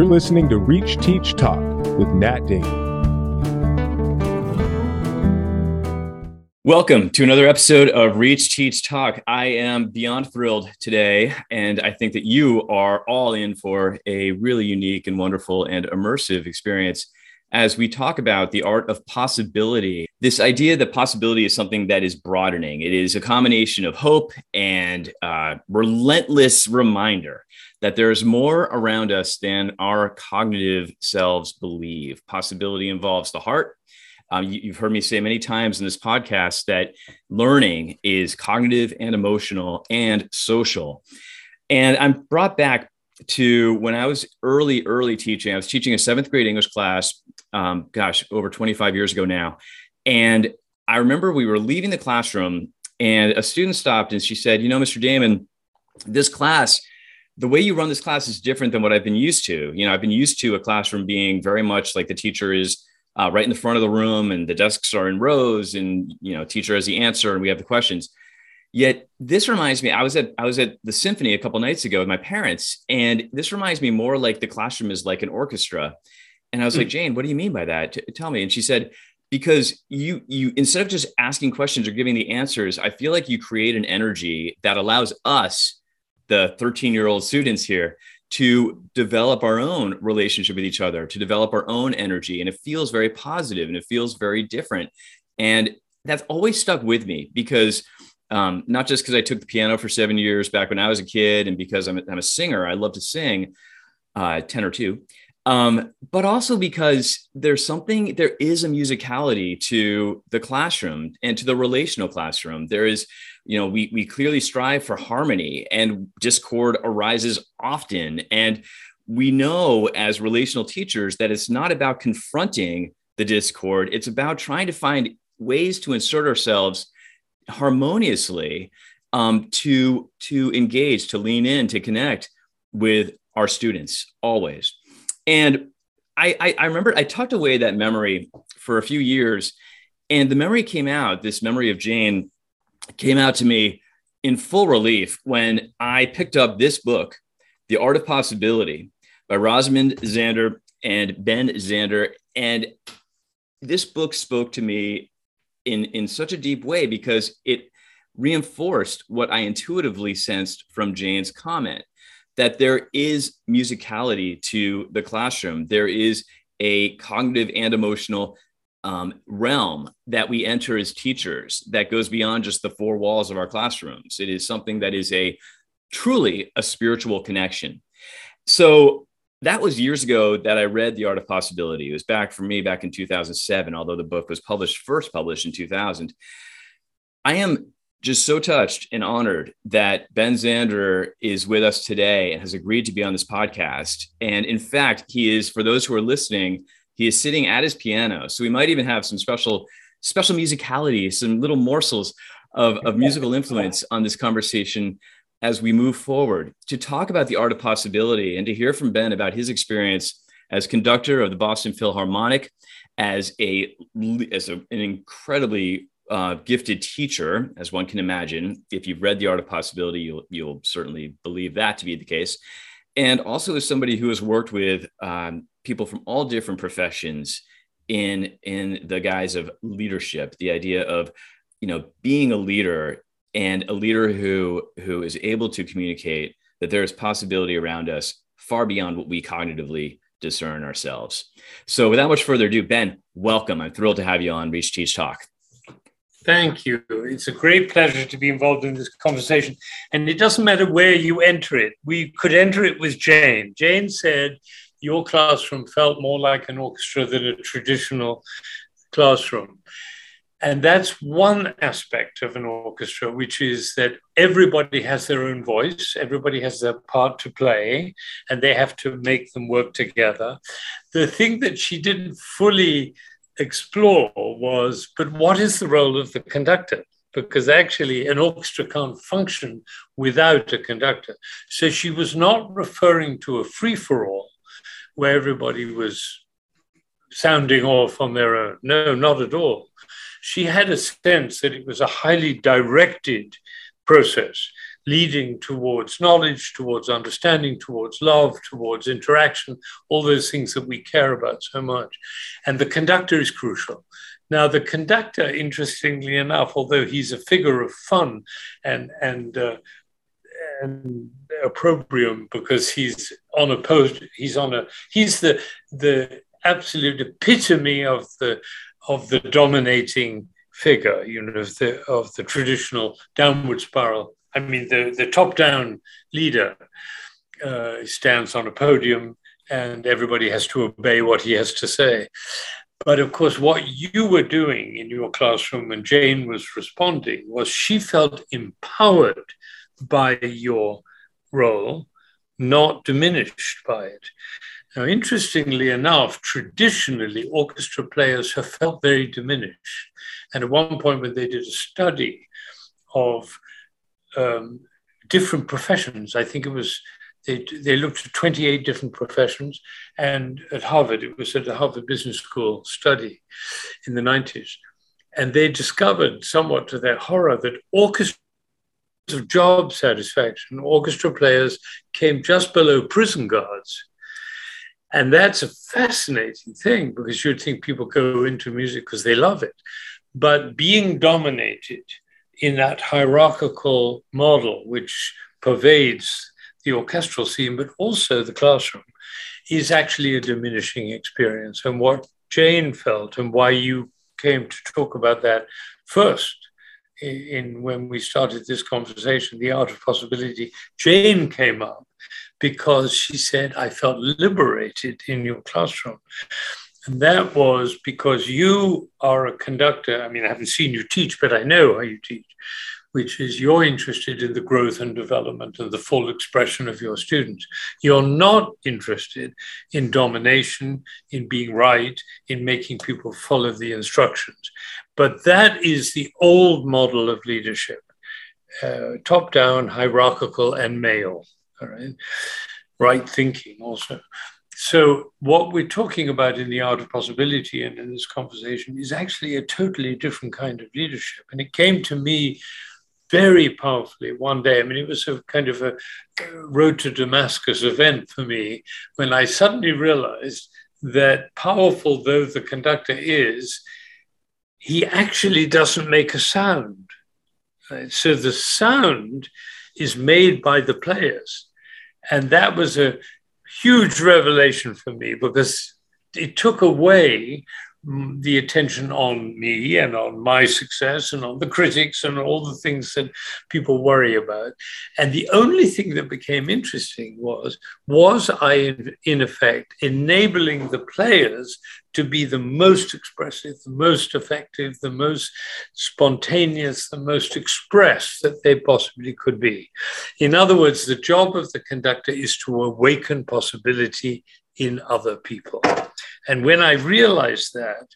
You're listening to Reach Teach Talk with Nat Dane. Welcome to another episode of Reach Teach Talk. I am beyond thrilled today, and I think that you are all in for a really unique and wonderful and immersive experience as we talk about the art of possibility. This idea that possibility is something that is broadening, it is a combination of hope and uh, relentless reminder that there's more around us than our cognitive selves believe. Possibility involves the heart. Um, you, you've heard me say many times in this podcast that learning is cognitive and emotional and social. And I'm brought back to when I was early, early teaching. I was teaching a seventh grade English class, um, gosh, over 25 years ago now. And I remember we were leaving the classroom and a student stopped and she said, You know, Mr. Damon, this class the way you run this class is different than what I've been used to. You know, I've been used to a classroom being very much like the teacher is uh, right in the front of the room and the desks are in rows and, you know, teacher has the answer and we have the questions. Yet this reminds me, I was at I was at the symphony a couple nights ago with my parents, and this reminds me more like the classroom is like an orchestra. And I was mm like, Jane, what do you mean by that? T- tell me. And she said, because you you instead of just asking questions or giving the answers, I feel like you create an energy that allows us the 13 year old students here to develop our own relationship with each other, to develop our own energy. And it feels very positive and it feels very different. And that's always stuck with me because um, not just because I took the piano for seven years back when I was a kid and because I'm a, I'm a singer, I love to sing, uh, 10 or two, um, but also because there's something, there is a musicality to the classroom and to the relational classroom. There is you know we we clearly strive for harmony and discord arises often. And we know as relational teachers that it's not about confronting the discord. It's about trying to find ways to insert ourselves harmoniously um, to to engage to lean in to connect with our students always and I, I, I remember i tucked away that memory for a few years and the memory came out this memory of jane came out to me in full relief when I picked up this book, The Art of Possibility by Rosamund Zander and Ben Zander. And this book spoke to me in, in such a deep way because it reinforced what I intuitively sensed from Jane's comment that there is musicality to the classroom. There is a cognitive and emotional um, realm that we enter as teachers that goes beyond just the four walls of our classrooms. It is something that is a truly a spiritual connection. So that was years ago that I read The Art of Possibility. It was back for me back in 2007, although the book was published first published in 2000. I am just so touched and honored that Ben Zander is with us today and has agreed to be on this podcast. And in fact, he is, for those who are listening, he is sitting at his piano. So we might even have some special special musicality, some little morsels of, of musical influence on this conversation as we move forward to talk about the art of possibility and to hear from Ben about his experience as conductor of the Boston Philharmonic, as a as a, an incredibly uh, gifted teacher, as one can imagine. If you've read The Art of Possibility, you'll you'll certainly believe that to be the case, and also as somebody who has worked with um, people from all different professions in in the guise of leadership the idea of you know being a leader and a leader who who is able to communicate that there is possibility around us far beyond what we cognitively discern ourselves. So without much further ado ben welcome. I'm thrilled to have you on reach teach talk Thank you. It's a great pleasure to be involved in this conversation. And it doesn't matter where you enter it. We could enter it with Jane. Jane said, your classroom felt more like an orchestra than a traditional classroom. And that's one aspect of an orchestra, which is that everybody has their own voice, everybody has their part to play, and they have to make them work together. The thing that she didn't fully explore was but what is the role of the conductor? Because actually, an orchestra can't function without a conductor. So she was not referring to a free for all where everybody was sounding off on their own. No, not at all. She had a sense that it was a highly directed process, leading towards knowledge, towards understanding, towards love, towards interaction, all those things that we care about so much. And the conductor is crucial. Now, the conductor, interestingly enough, although he's a figure of fun and, and, uh, and opprobrium because he's on a post, he's on a, he's the, the absolute epitome of the, of the dominating figure, you know, of the, of the traditional downward spiral. I mean, the, the top down leader uh, stands on a podium and everybody has to obey what he has to say. But of course, what you were doing in your classroom when Jane was responding was she felt empowered by your role, not diminished by it. Now, interestingly enough, traditionally, orchestra players have felt very diminished. And at one point, when they did a study of um, different professions, I think it was they, they looked at 28 different professions. And at Harvard, it was at the Harvard Business School study in the 90s. And they discovered, somewhat to their horror, that orchestra of job satisfaction, orchestra players came just below prison guards. And that's a fascinating thing because you'd think people go into music because they love it. But being dominated in that hierarchical model, which pervades the orchestral scene, but also the classroom, is actually a diminishing experience. And what Jane felt, and why you came to talk about that first in when we started this conversation, the art of possibility, Jane came up because she said, I felt liberated in your classroom. And that was because you are a conductor. I mean, I haven't seen you teach, but I know how you teach, which is you're interested in the growth and development and the full expression of your students. You're not interested in domination, in being right, in making people follow the instructions. But that is the old model of leadership uh, top down, hierarchical, and male. All right. Right thinking also. So, what we're talking about in the art of possibility and in this conversation is actually a totally different kind of leadership. And it came to me very powerfully one day. I mean, it was a kind of a road to Damascus event for me when I suddenly realized that, powerful though the conductor is, he actually doesn't make a sound. So, the sound is made by the players. And that was a huge revelation for me because it took away the attention on me and on my success and on the critics and all the things that people worry about. And the only thing that became interesting was was I, in effect, enabling the players to be the most expressive, the most effective, the most spontaneous, the most expressed that they possibly could be. In other words, the job of the conductor is to awaken possibility in other people. And when I realized that,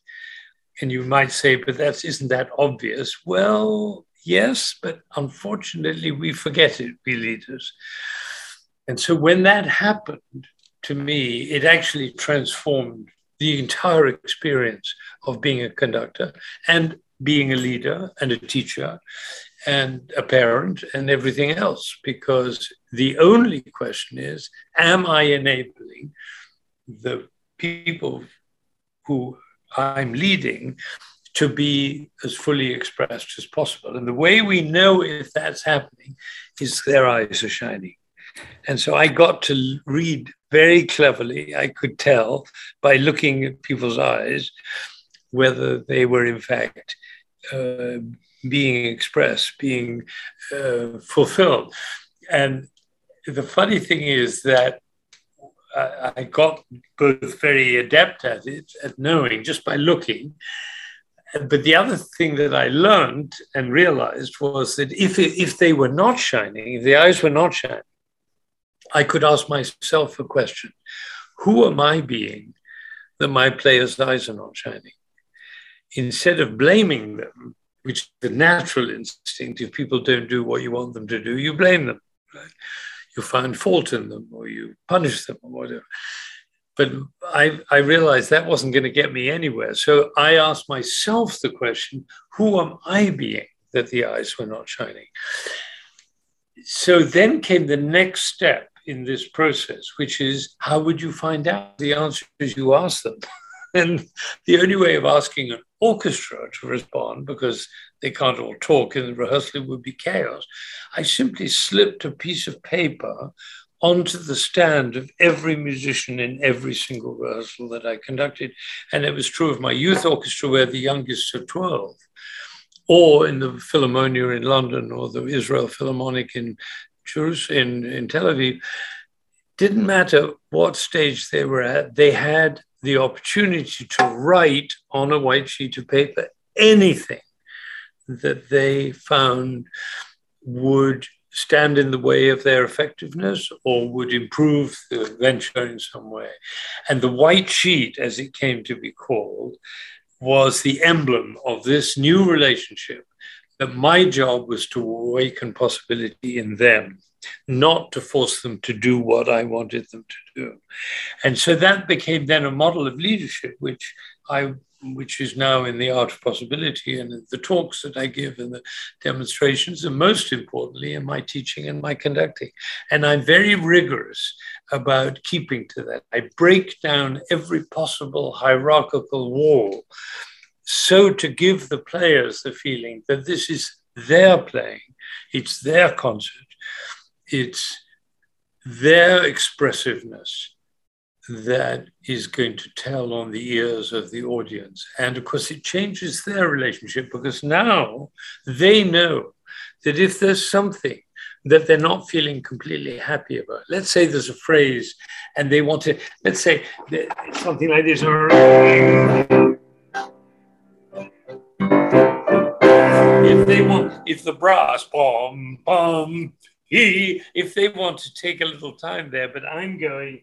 and you might say, but that isn't that obvious. Well, yes, but unfortunately, we forget it, we leaders. And so when that happened to me, it actually transformed the entire experience of being a conductor and being a leader and a teacher and a parent and everything else. Because the only question is, am I enabling the people who I'm leading to be as fully expressed as possible. And the way we know if that's happening is their eyes are shining. And so I got to read very cleverly, I could tell by looking at people's eyes whether they were in fact uh, being expressed, being uh, fulfilled. And the funny thing is that I got both very adept at it, at knowing just by looking. But the other thing that I learned and realized was that if, if they were not shining, if the eyes were not shining, I could ask myself a question Who am I being that my players' eyes are not shining? Instead of blaming them, which is the natural instinct, if people don't do what you want them to do, you blame them. Right? You find fault in them or you punish them or whatever. But I, I realized that wasn't going to get me anywhere. So I asked myself the question who am I being that the eyes were not shining? so then came the next step in this process, which is how would you find out the answers you ask them? and the only way of asking an orchestra to respond, because they can't all talk in the rehearsal, would be chaos. I simply slipped a piece of paper onto the stand of every musician in every single rehearsal that I conducted. And it was true of my youth orchestra, where the youngest are 12, or in the Philharmonia in London, or the Israel Philharmonic in Jerusalem, in, in Tel Aviv. Didn't matter what stage they were at, they had the opportunity to write on a white sheet of paper anything that they found would stand in the way of their effectiveness or would improve the venture in some way. And the white sheet, as it came to be called, was the emblem of this new relationship that my job was to awaken possibility in them, not to force them to do what I wanted them to do. And so that became then a model of leadership, which I which is now in the art of possibility and the talks that I give and the demonstrations, and most importantly, in my teaching and my conducting. And I'm very rigorous about keeping to that. I break down every possible hierarchical wall so to give the players the feeling that this is their playing, it's their concert, it's their expressiveness that is going to tell on the ears of the audience. And of course, it changes their relationship because now they know that if there's something that they're not feeling completely happy about, let's say there's a phrase and they want to, let's say something like this. If they want, if the brass, bum, bum, he, if they want to take a little time there, but I'm going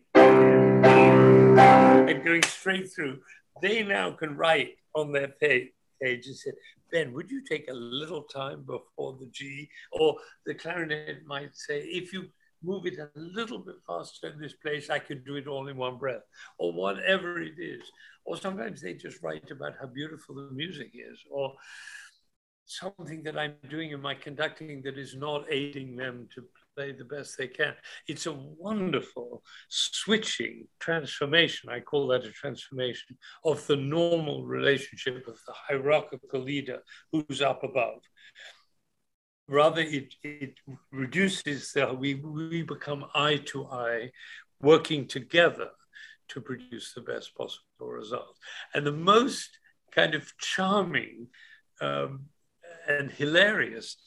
and going straight through, they now can write on their page, and say, Ben, would you take a little time before the G? Or the clarinet might say, if you move it a little bit faster in this place, I could do it all in one breath, or whatever it is. Or sometimes they just write about how beautiful the music is, or something that I'm doing in my conducting that is not aiding them to play the best they can. It's a wonderful switching transformation. I call that a transformation of the normal relationship of the hierarchical leader who's up above. Rather, it, it reduces the, we, we become eye to eye, working together to produce the best possible results. And the most kind of charming um, and hilarious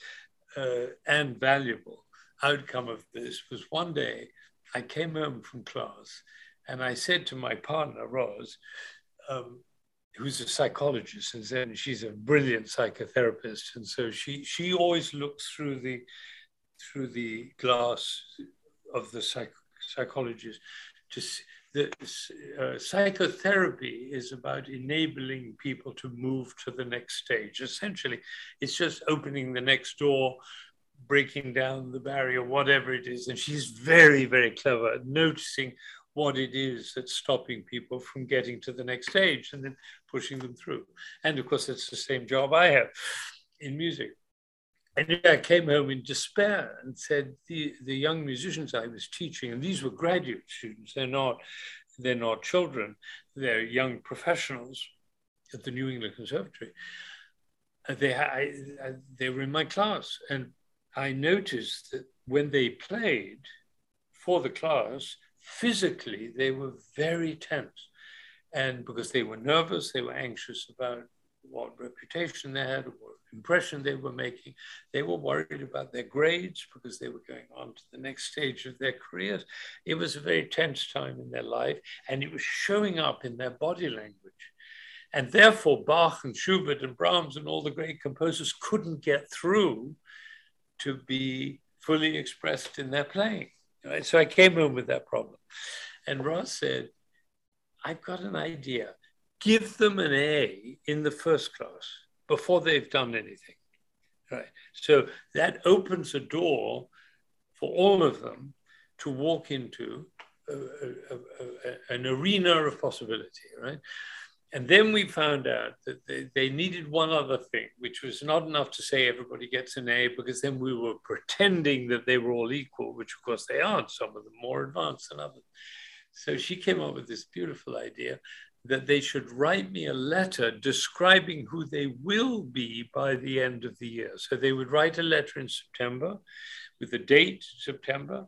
uh, and valuable outcome of this was one day I came home from class and I said to my partner, Rose, um, who's a psychologist, and then she's a brilliant psychotherapist, and so she she always looks through the through the glass of the psych, psychologist to see, the uh, psychotherapy is about enabling people to move to the next stage. Essentially, it's just opening the next door, breaking down the barrier, whatever it is. And she's very, very clever at noticing what it is that's stopping people from getting to the next stage and then pushing them through. And of course, it's the same job I have in music. And I came home in despair and said, the, the young musicians I was teaching, and these were graduate students, they're not, they're not children, they're young professionals at the New England Conservatory. Uh, they, I, I, they were in my class, and I noticed that when they played for the class, physically they were very tense. And because they were nervous, they were anxious about what reputation they had, what impression they were making. They were worried about their grades because they were going on to the next stage of their careers. It was a very tense time in their life, and it was showing up in their body language. And therefore, Bach and Schubert and Brahms and all the great composers couldn't get through to be fully expressed in their playing. Right? So I came home with that problem. And Roz said, I've got an idea give them an A in the first class before they've done anything. Right. So that opens a door for all of them to walk into a, a, a, an arena of possibility, right? And then we found out that they, they, needed one other thing, which was not enough to say everybody gets an A, because then we were pretending that they were all equal, which of course they aren't, some of them more advanced than others. So she came up with this beautiful idea that they should write me a letter describing who they will be by the end of the year. So they would write a letter in September with the date September,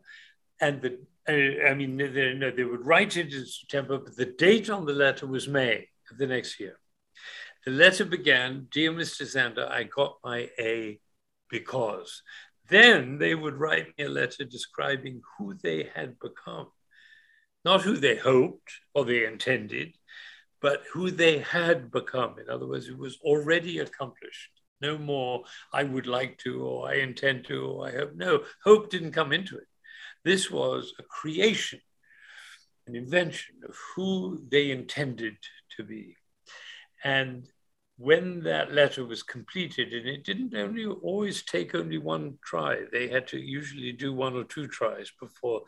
and the uh, I mean they, no, they would write it in September, but the date on the letter was May the next year. The letter began, "Dear Mr. Zander, I got my A because." Then they would write me a letter describing who they had become not who they hoped or they intended, but who they had become. In other words, it was already accomplished. No more, I would like to, or I intend to, or I hope. No, hope didn't come into it. This was a creation, an invention of who they intended to be. And when that letter was completed, and it didn't only always take only one try, they had to usually do one or two tries before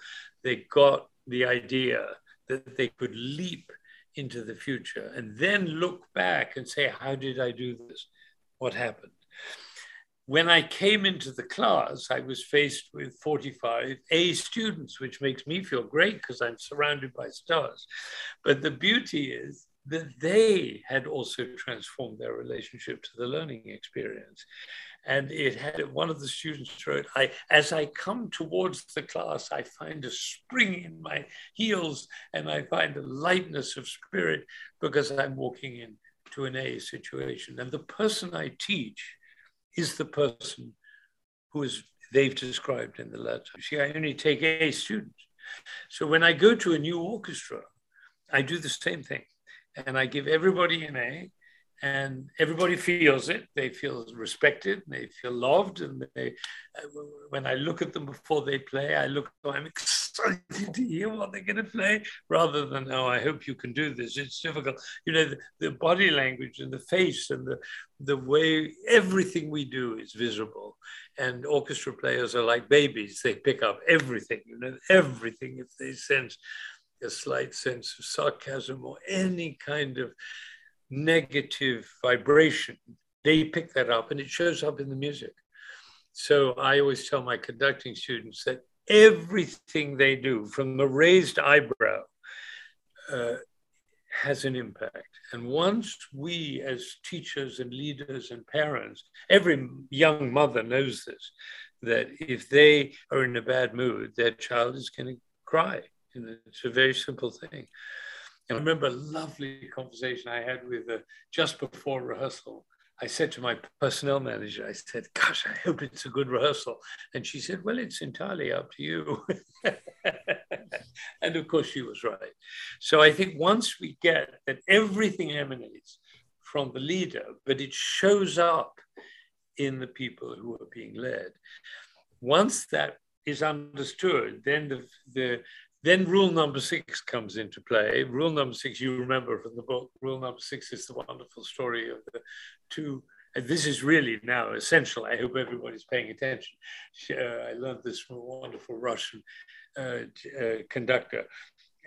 they got the idea that they could leap into the future and then look back and say, How did I do this? What happened? When I came into the class, I was faced with 45 A students, which makes me feel great because I'm surrounded by stars. But the beauty is that they had also transformed their relationship to the learning experience. And it had one of the students wrote, I, as I come towards the class, I find a spring in my heels and I find a lightness of spirit because I'm walking into an A situation. And the person I teach is the person who is they've described in the letter. See, I only take A students. So when I go to a new orchestra, I do the same thing. And I give everybody an A and everybody feels it. They feel respected, they feel loved, and they. Uh, when I look at them before they play, I look. Oh, I'm excited to hear what they're going to play, rather than oh, I hope you can do this. It's difficult, you know. The, the body language and the face and the the way everything we do is visible, and orchestra players are like babies. They pick up everything, you know, everything if they sense a slight sense of sarcasm or any kind of negative vibration, they pick that up and it shows up in the music. So I always tell my conducting students that everything they do, from the raised eyebrow, uh, has an impact. And once we, as teachers and leaders and parents, every young mother knows this, that if they are in a bad mood, their child is going to cry. And it's a very simple thing. And I remember a lovely conversation I had with her just before rehearsal. I said to my personnel manager, I said, Gosh, I hope it's a good rehearsal. And she said, Well, it's entirely up to you. and of course, she was right. So I think once we get that everything emanates from the leader, but it shows up in the people who are being led, once that is understood, then the, the then rule number six comes into play. Rule number six, you remember from the book, rule number six is the wonderful story of the two. And this is really now essential. I hope everybody's paying attention. Uh, I learned this from a wonderful Russian uh, uh, conductor.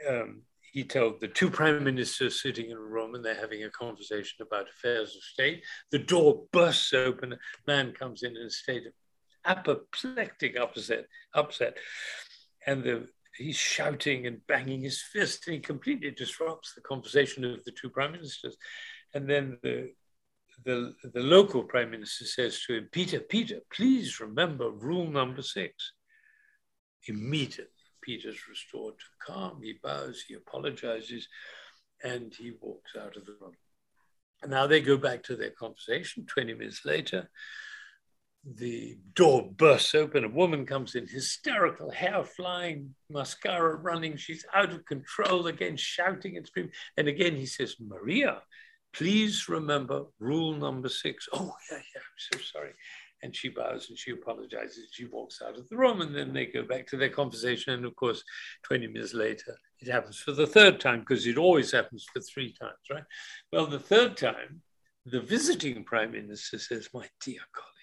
Um, he told the two prime ministers sitting in a room and they're having a conversation about affairs of state. The door bursts open, a man comes in in a state of apoplectic upset, upset. And the he's shouting and banging his fist, and he completely disrupts the conversation of the two prime ministers. And then the the, the local prime minister says to him, Peter, Peter, please remember rule number six. Immediately, Peter's restored to calm. He bows, he apologizes, and he walks out of the room. And now they go back to their conversation 20 minutes later the door bursts open. A woman comes in, hysterical, hair flying, mascara running. She's out of control again, shouting and screaming. And again, he says, Maria, please remember rule number six. Oh, yeah, yeah, I'm so sorry. And she bows and she apologizes. She walks out of the room and then they go back to their conversation. And of course, 20 minutes later, it happens for the third time because it always happens for three times, right? Well, the third time, the visiting prime minister says, My dear colleague,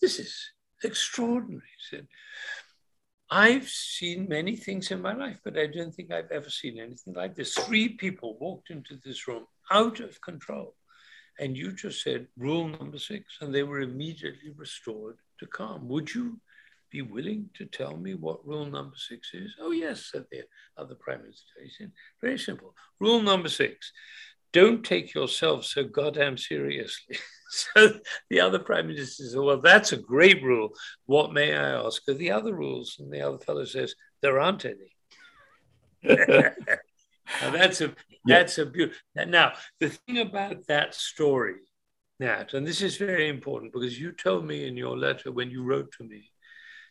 this is extraordinary. He said, I've seen many things in my life, but I don't think I've ever seen anything like this. Three people walked into this room out of control. And you just said rule number six, and they were immediately restored to calm. Would you be willing to tell me what rule number six is? Oh, yes, said the other prime minister. He said, very simple. Rule number six don't take yourself so goddamn seriously. so the other prime minister said, Well, that's a great rule. What may I ask are the other rules? And the other fellow says, There aren't any. now that's a that's a beautiful. Now the thing about that story, Nat, and this is very important because you told me in your letter when you wrote to me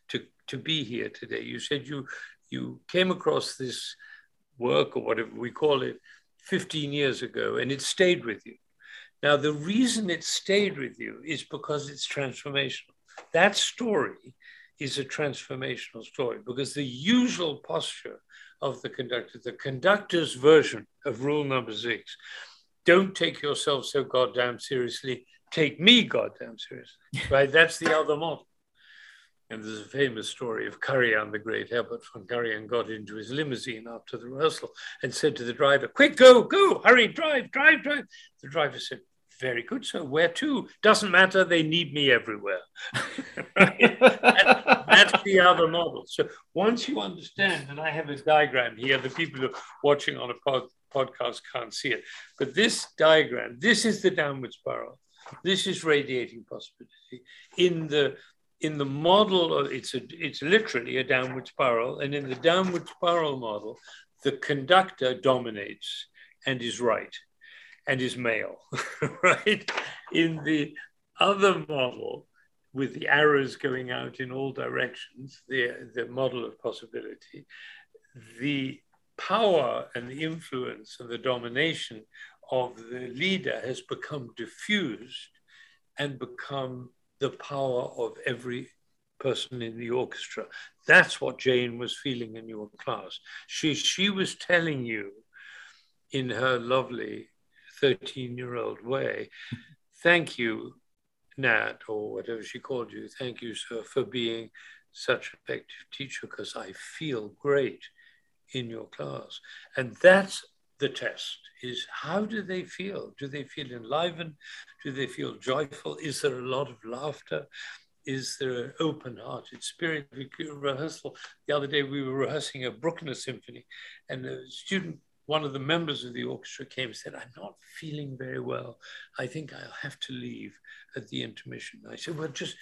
to to be here today. You said you you came across this work or whatever we call it 15 years ago and it stayed with you. Now, the reason it stayed with you is because it's transformational. That story is a transformational story because the usual posture of the conductor, the conductor's version of rule number six, don't take yourself so goddamn seriously, take me goddamn seriously, right? That's the other model. And there's a famous story of Karajan the Great. Herbert von Karajan got into his limousine after the rehearsal and said to the driver, Quick, go, go, hurry, drive, drive, drive. The driver said, Very good, sir. Where to? Doesn't matter, they need me everywhere. that, that's the other model. So once you understand, and I have a diagram here, the people who are watching on a pod, podcast can't see it, but this diagram, this is the downward spiral. This is radiating possibility. In the in the model of it's a, it's literally a downward spiral, and in the downward spiral model, the conductor dominates and is right and is male, right? In the other model, with the arrows going out in all directions, the, the model of possibility, the power and the influence and the domination of the leader has become diffused and become the power of every person in the orchestra. That's what Jane was feeling in your class. She, she was telling you in her lovely 13 year old way, thank you, Nat, or whatever she called you. Thank you, sir, for being such an effective teacher because I feel great in your class. And that's the test is how do they feel? Do they feel enlivened? Do they feel joyful? Is there a lot of laughter? Is there an open-hearted spirit? Rehearsal. The other day we were rehearsing a Bruckner symphony, and a student, one of the members of the orchestra, came and said, "I'm not feeling very well. I think I'll have to leave at the intermission." I said, "Well, just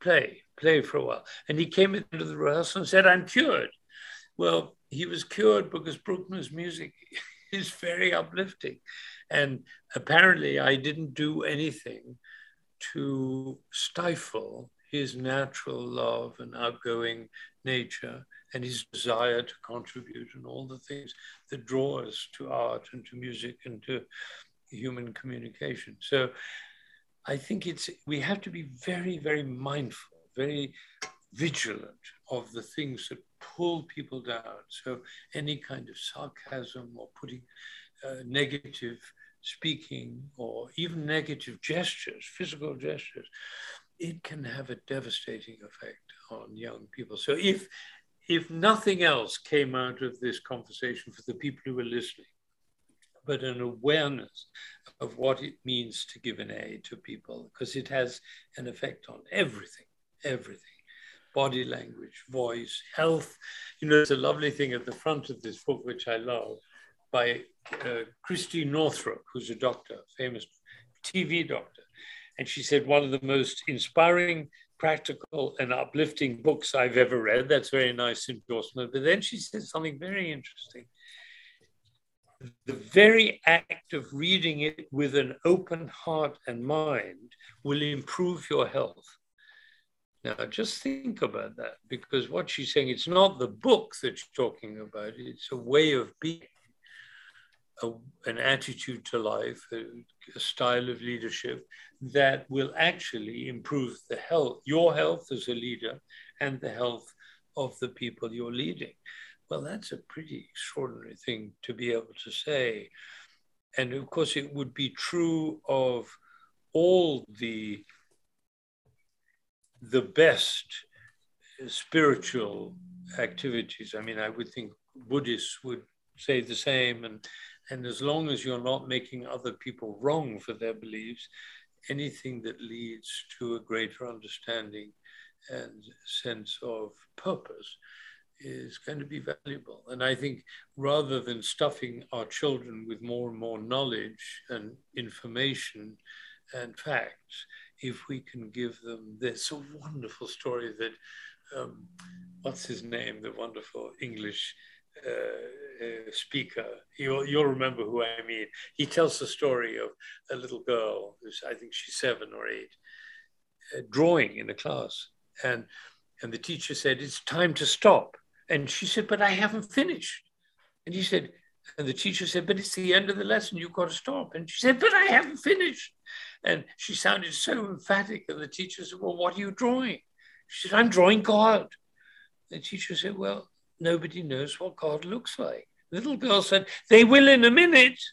play, play for a while." And he came into the rehearsal and said, "I'm cured." Well, he was cured because Bruckner's music is very uplifting. And apparently, I didn't do anything to stifle his natural love and outgoing nature and his desire to contribute and all the things that draw us to art and to music and to human communication. So I think it's we have to be very, very mindful, very vigilant of the things that pull people down. So any kind of sarcasm or putting uh, negative speaking or even negative gestures, physical gestures, it can have a devastating effect on young people. So if if nothing else came out of this conversation for the people who are listening, but an awareness of what it means to give an aid to people, because it has an effect on everything, everything body language, voice, health. You know, there's a lovely thing at the front of this book, which I love, by uh, Christy Northrup, who's a doctor, famous TV doctor. And she said, one of the most inspiring, practical, and uplifting books I've ever read. That's very nice endorsement. But then she said something very interesting. The very act of reading it with an open heart and mind will improve your health. Now, just think about that because what she's saying, it's not the book that she's talking about, it's a way of being, a, an attitude to life, a, style of leadership that will actually improve the health, your health as a leader, and the health of the people you're leading. Well, that's a pretty extraordinary thing to be able to say. And of course, it would be true of all the the best spiritual activities. I mean, I would think Buddhists would say the same, and And as long as you're not making other people wrong for their beliefs, anything that leads to a greater understanding and sense of purpose is going to be valuable. And I think rather than stuffing our children with more and more knowledge and information and facts, if we can give them this wonderful story that, um, what's his name, the wonderful English uh, uh, speaker, you'll, you'll remember who I mean. He tells the story of a little girl who's, I think she's seven or eight, uh, drawing in a class. And, and the teacher said, It's time to stop. And she said, But I haven't finished. And he said, and the teacher said, But it's the end of the lesson. You've got to stop. And she said, But I haven't finished. And she sounded so emphatic. And the teacher said, Well, what are you drawing? She said, I'm drawing God. The teacher said, Well, nobody knows what God looks like. Little girl said, They will in a minute.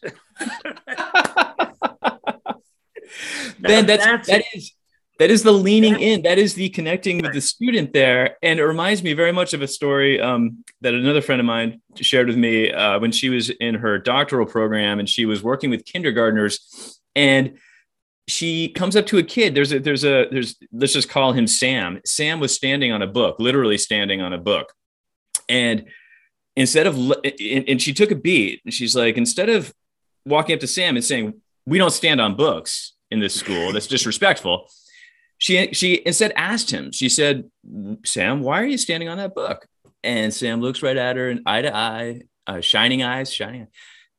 Ben, that's, that is that is the leaning in that is the connecting with the student there. And it reminds me very much of a story um, that another friend of mine shared with me uh, when she was in her doctoral program and she was working with kindergartners. And she comes up to a kid. There's a there's a there's let's just call him sam. Sam was standing on a book literally standing on a book and instead of and she took a beat and she's like instead of walking up to sam and saying we don't stand on books in this school. That's disrespectful she she instead asked him she said sam why are you standing on that book? And sam looks right at her and eye to eye uh, shining eyes shining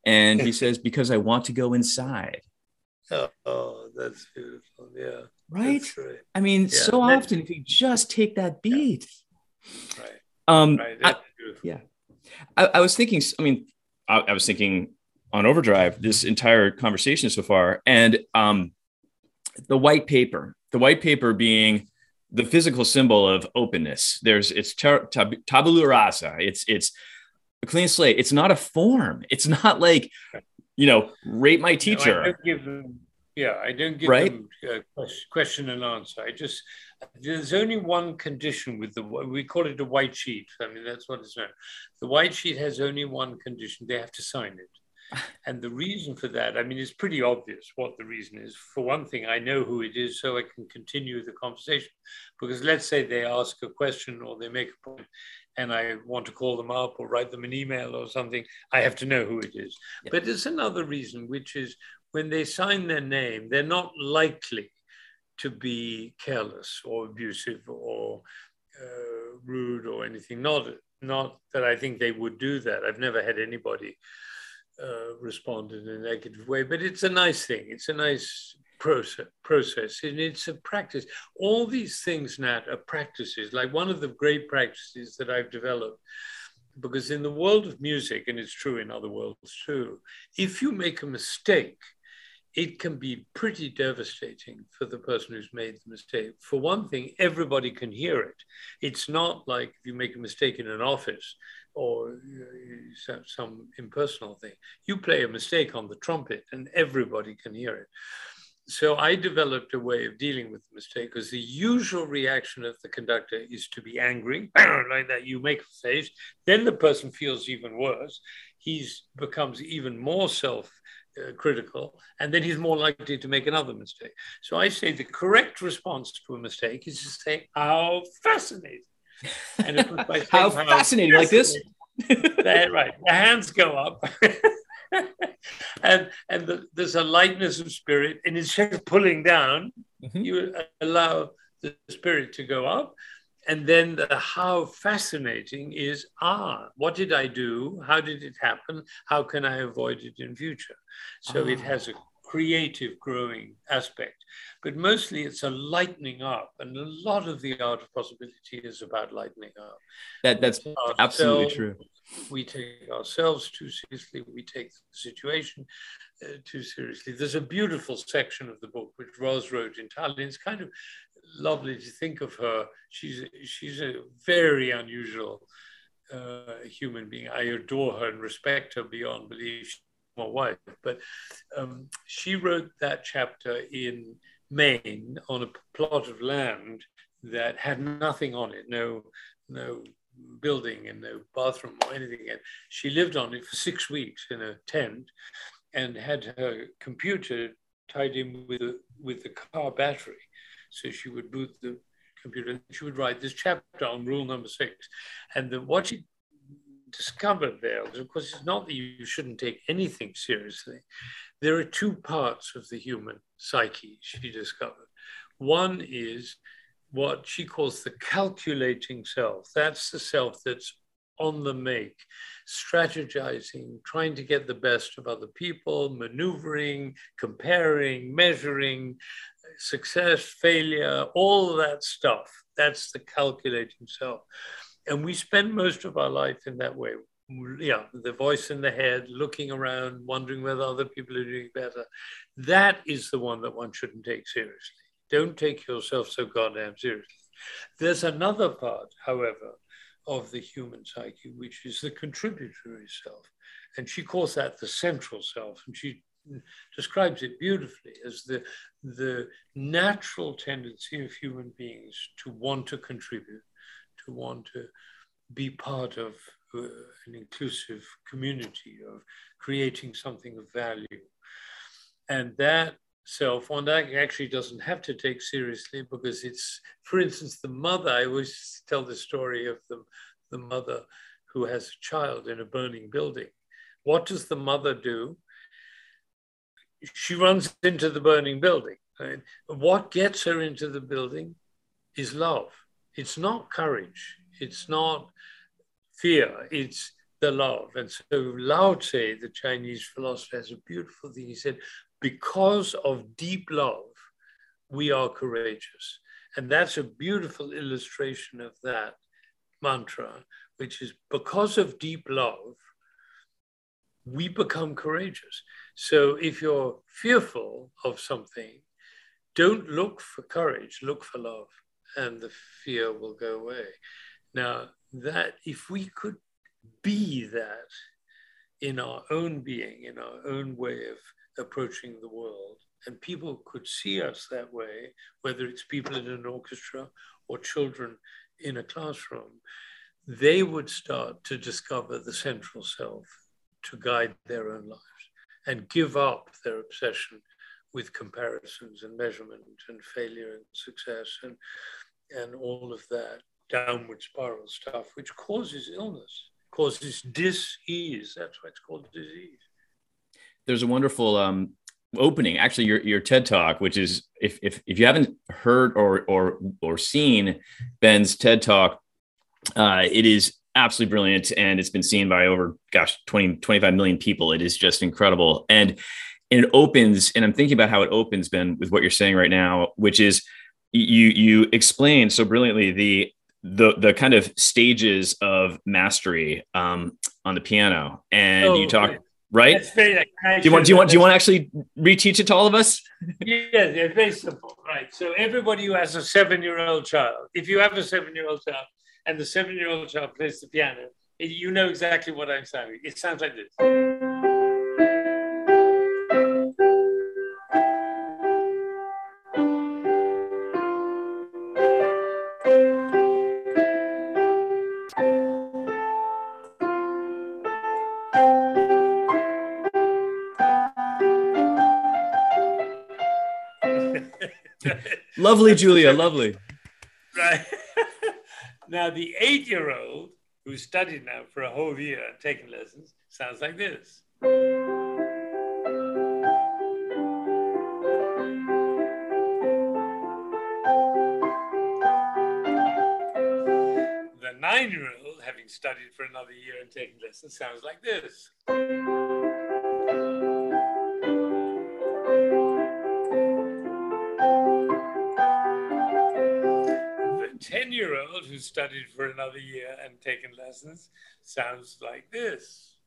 and he says because i want to go inside. Oh, oh that's beautiful. Yeah right, right. i mean yeah. so often if you just take that beat. Yeah. right um right. I, yeah I, I, was thinking i mean I, I was thinking on overdrive this entire conversation so far and um the white paper the white paper being the physical symbol of openness. There's it's tab- tabula rasa. It's it's a clean slate. It's not a form. It's not like you know rate my teacher. No, I don't give them, yeah, I don't give right? them uh, question and answer. I just there's only one condition with the we call it a white sheet. I mean that's what it's known. The white sheet has only one condition. They have to sign it. And the reason for that, I mean, it's pretty obvious what the reason is. For one thing, I know who it is, so I can continue the conversation. Because let's say they ask a question or they make a point, and I want to call them up or write them an email or something, I have to know who it is. Yeah. But there's another reason, which is when they sign their name, they're not likely to be careless or abusive or uh, rude or anything. Not, not that I think they would do that. I've never had anybody uh, respond in a negative way, but it's a nice thing. It's a nice process, process, and it's a practice. All these things, Nat, are practices. Like one of the great practices that I've developed, because in the world of music, and it's true in other worlds too, if you make a mistake, it can be pretty devastating for the person who's made the mistake. For one thing, everybody can hear it. It's not like if you make a mistake in an office or uh, some impersonal thing. You play a mistake on the trumpet and everybody can hear it. So I developed a way of dealing with the mistake because the usual reaction of the conductor is to be angry, like that. You make a face, then the person feels even worse. He's becomes even more self uh, critical, and then he's more likely to make another mistake. So I say the correct response to a mistake is to say, "How fascinating!" And it was by how, how fascinating, like this. right, the hands go up. and and the, there's a lightness of spirit, and instead of pulling down, mm-hmm. you allow the spirit to go up. And then the how fascinating is ah, what did I do? How did it happen? How can I avoid it in future? So it has a creative growing aspect. But mostly it's a lightening up and a lot of the art of possibility is about lightening up. That that's absolutely true. we take ourselves too seriously. We take the situation uh, too seriously. There's a beautiful section of the book which Roz wrote in Tallinn. It's kind of lovely to think of her she's she's a very unusual uh, human being i adore her and respect her beyond belief my wife, but um, she wrote that chapter in Maine on a plot of land that had nothing on it, no, no building and no bathroom or anything. And she lived on it for six weeks in a tent and had her computer tied in with with the car battery. So she would boot the computer and she would write this chapter on rule number six. And what she discovered there was, of course, it's not that you shouldn't take anything seriously. There are two parts of the human psyche, she discovered. One is what she calls the calculating self. That's the self that's on the make, strategizing, trying to get the best of other people, maneuvering, comparing, measuring, success, failure, all that stuff. That's the calculating self. And we spend most of our life in that way. Yeah, the voice in the head, looking around, wondering whether other people are doing better. That is the one that one shouldn't take seriously. Don't take yourself so goddamn seriously. There's another part, however, of the human psyche, which is the contributory self. And she calls that the central self. And she describes it beautifully as the, the natural tendency of human beings to want to contribute, to want to be part of uh, an inclusive community, of creating something of value. And that self one actually doesn't have to take seriously because it's, for instance, the mother. I always tell the story of the, the mother who has a child in a burning building. What does the mother do? She runs into the burning building. Right? What gets her into the building is love. It's not courage. It's not fear. It's the love. And so Lao Tse, the Chinese philosopher, has a beautiful thing. He said, because of deep love, we are courageous. And that's a beautiful illustration of that mantra, which is because of deep love, we become courageous. So if you're fearful of something, don't look for courage, look for love, and the fear will go away. Now, that if we could be that in our own being, in our own way of approaching the world. And people could see us that way, whether it's people in an orchestra or children in a classroom, they would start to discover the central self to guide their own lives and give up their obsession with comparisons and measurement and failure and success and, and all of that downward spiral stuff, which causes illness, causes dis-ease. That's why it's called disease there's a wonderful um, opening, actually, your your TED talk, which is if if if you haven't heard or or or seen Ben's TED talk, uh, it is absolutely brilliant and it's been seen by over gosh 20 25 million people it is just incredible and, and it opens and i'm thinking about how it opens ben with what you're saying right now which is you you explain so brilliantly the the the kind of stages of mastery um, on the piano and oh, you talk right? Very, do you want do you want do you want to actually reteach it to all of us? yeah, it's very simple, right? So everybody who has a seven-year-old child, if you have a seven-year-old child and the seven-year-old child plays the piano, you know exactly what I'm saying. It sounds like this. lovely, Julia, lovely. Now, the eight year old who studied now for a whole year and taken lessons sounds like this. The nine year old, having studied for another year and taken lessons, sounds like this. Studied for another year and taken lessons sounds like this.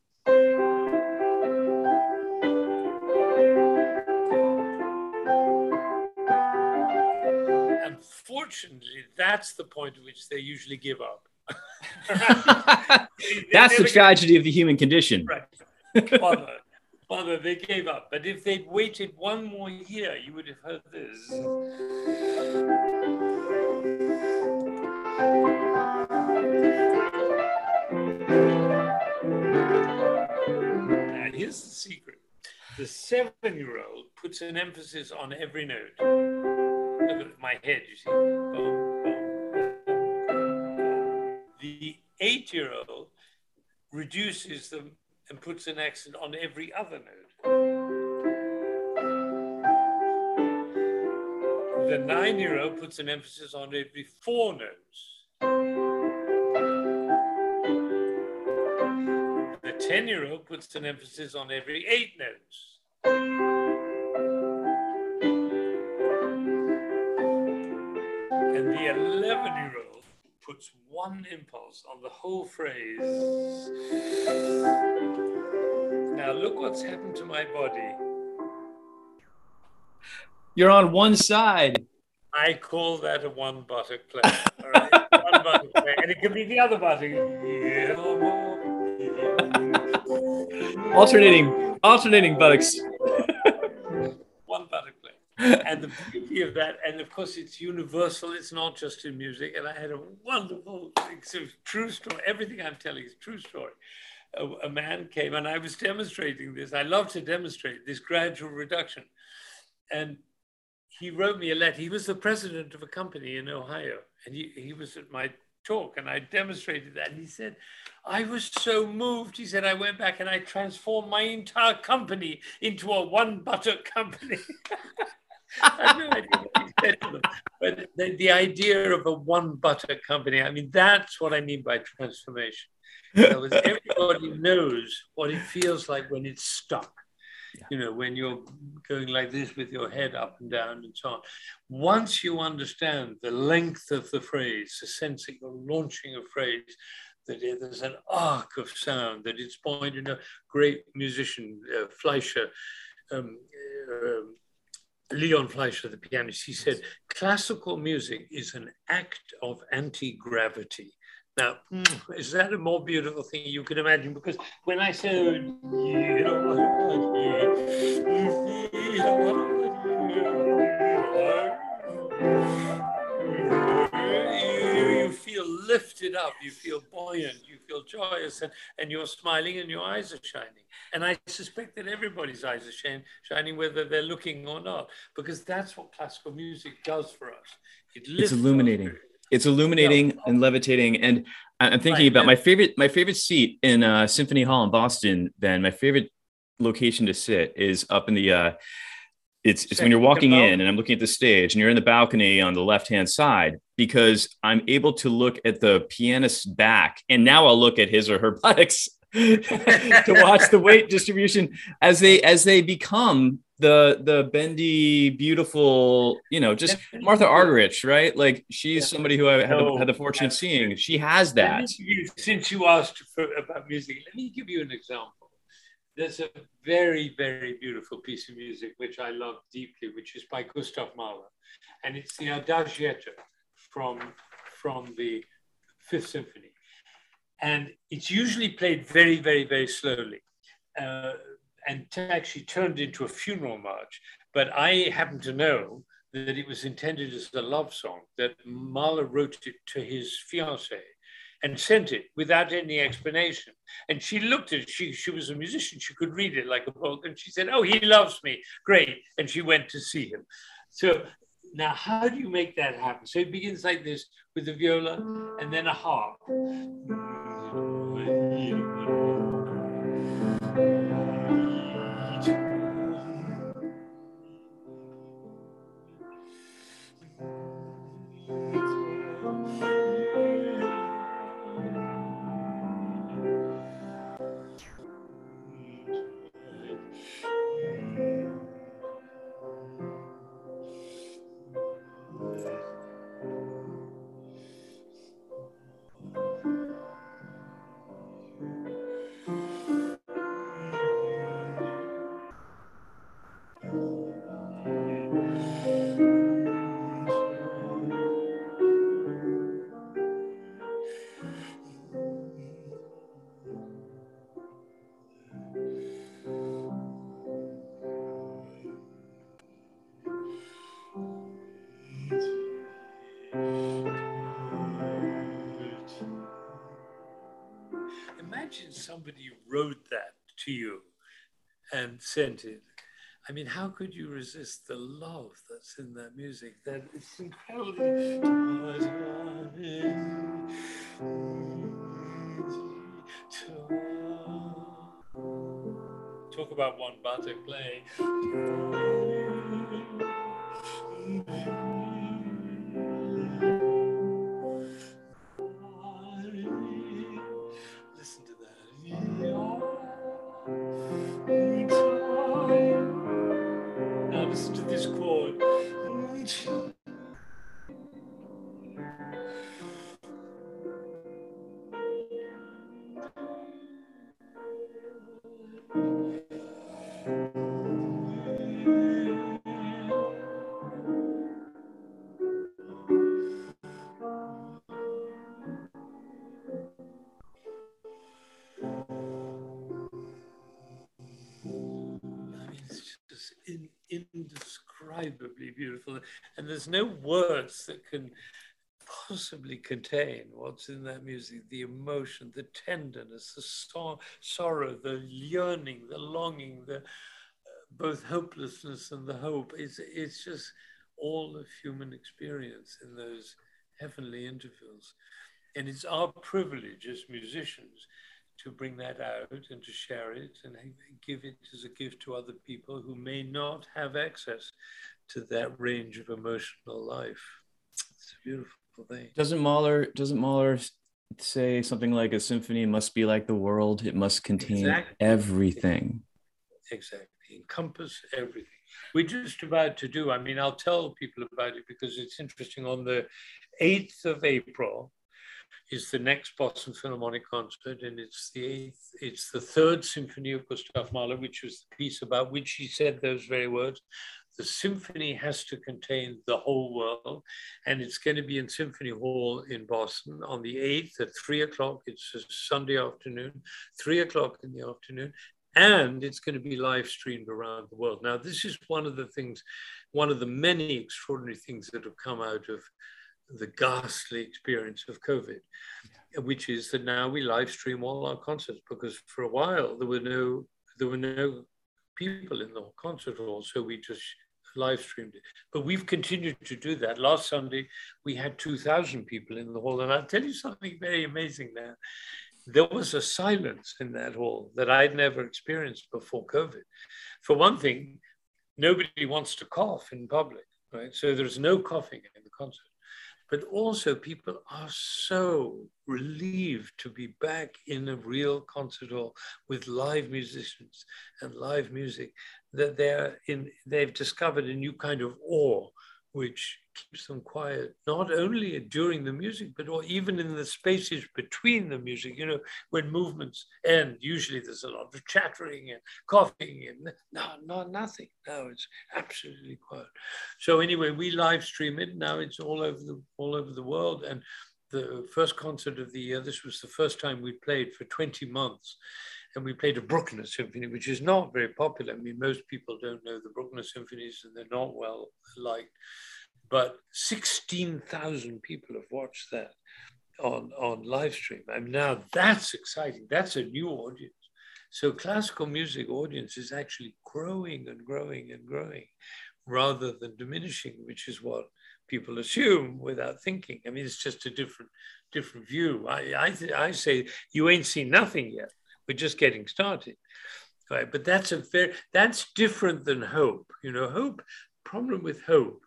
Unfortunately, that's the point at which they usually give up. that's the tragedy of the human condition. Right. Bother, bother, they gave up. But if they'd waited one more year, you would have heard this. Now, here's the secret the seven year old puts an emphasis on every note. Look at my head, you see. The eight year old reduces them and puts an accent on every other note. The nine year old puts an emphasis on every four notes. The 10 year old puts an emphasis on every eight notes. And the 11 year old puts one impulse on the whole phrase. Now, look what's happened to my body. You're on one side. I call that a one buttock play. All right? one buttock play. And it could be the other buttock. Alternating, alternating buttocks. one buttock play. And the beauty of that, and of course, it's universal. It's not just in music. And I had a wonderful, true story. Everything I'm telling is true story. A, a man came, and I was demonstrating this. I love to demonstrate this gradual reduction. And he wrote me a letter. He was the president of a company in Ohio, and he, he was at my talk, and I demonstrated that. And he said, I was so moved. He said, I went back and I transformed my entire company into a one buttock company. I have no idea what he said. But the, the idea of a one buttock company, I mean, that's what I mean by transformation. everybody knows what it feels like when it's stuck yeah. you know, when you're going like this with your head up and down and so on. Once you understand the length of the phrase, the sense that you're launching a phrase, that there's an arc of sound, that it's pointed a great musician, uh, Fleisher, um, uh, Leon Fleisher, the pianist, he said, classical music is an act of anti-gravity. Now, mm. is that a more beautiful thing you can imagine? Because when I said, oh, you oh, oh, you feel lifted up, you feel buoyant, you feel joyous, and, and you're smiling and your eyes are shining. And I suspect that everybody's eyes are shining, shining whether they're looking or not, because that's what classical music does for us. It it's illuminating it's illuminating and levitating and i'm thinking about my favorite my favorite seat in uh, symphony hall in boston then my favorite location to sit is up in the uh, it's, it's when you're walking in and i'm looking at the stage and you're in the balcony on the left hand side because i'm able to look at the pianist's back and now i'll look at his or her buttocks to watch the weight distribution as they as they become the the bendy, beautiful, you know, just Martha Argerich, right? Like she's somebody who I had, the, oh, had the fortune of seeing. She has that. You, since you asked for, about music, let me give you an example. There's a very, very beautiful piece of music which I love deeply, which is by Gustav Mahler, and it's the Adagietto from from the Fifth Symphony, and it's usually played very, very, very slowly. Uh, and actually turned into a funeral march. But I happen to know that it was intended as a love song, that Mahler wrote it to his fiancée and sent it without any explanation. And she looked at it, she, she was a musician, she could read it like a book, and she said, Oh, he loves me, great. And she went to see him. So now, how do you make that happen? So it begins like this with the viola and then a harp. It. I mean, how could you resist the love that's in that music? That it's incredibly. Talk about one button play. Indescribably beautiful. And there's no words that can possibly contain what's in that music the emotion, the tenderness, the so- sorrow, the yearning, the longing, the uh, both hopelessness and the hope. It's, it's just all of human experience in those heavenly intervals. And it's our privilege as musicians to bring that out and to share it and give it as a gift to other people who may not have access to that range of emotional life. It's a beautiful thing. Doesn't Mahler doesn't Mahler say something like a symphony must be like the world? It must contain exactly. everything. Exactly. Encompass everything. We're just about to do, I mean, I'll tell people about it because it's interesting. On the 8th of April, is the next Boston Philharmonic concert, and it's the eighth, it's the third symphony of Gustav Mahler, which was the piece about which he said those very words. The symphony has to contain the whole world, and it's going to be in Symphony Hall in Boston on the 8th at 3 o'clock. It's a Sunday afternoon, 3 o'clock in the afternoon, and it's going to be live streamed around the world. Now, this is one of the things, one of the many extraordinary things that have come out of the ghastly experience of COVID, yeah. which is that now we live stream all our concerts because for a while there were no there were no people in the concert hall, so we just live streamed it. But we've continued to do that. Last Sunday we had two thousand people in the hall, and I'll tell you something very amazing now. There was a silence in that hall that I'd never experienced before COVID. For one thing, nobody wants to cough in public, right? So there's no coughing in the concert but also people are so relieved to be back in a real concert hall with live musicians and live music that they're in they've discovered a new kind of awe which keeps them quiet, not only during the music, but even in the spaces between the music. You know, when movements end, usually there's a lot of chattering and coughing and no, no, nothing. No, it's absolutely quiet. So anyway, we live stream it. Now it's all over the all over the world. And the first concert of the year, this was the first time we played for 20 months and we played a Bruckner symphony, which is not very popular. I mean, most people don't know the Bruckner symphonies and they're not well liked. But 16,000 people have watched that on, on live stream. I mean, now that's exciting. That's a new audience. So classical music audience is actually growing and growing and growing rather than diminishing, which is what people assume without thinking. I mean, it's just a different different view. I I, I say you ain't seen nothing yet. We're just getting started. Right? But that's a very that's different than hope. You know, hope problem with hope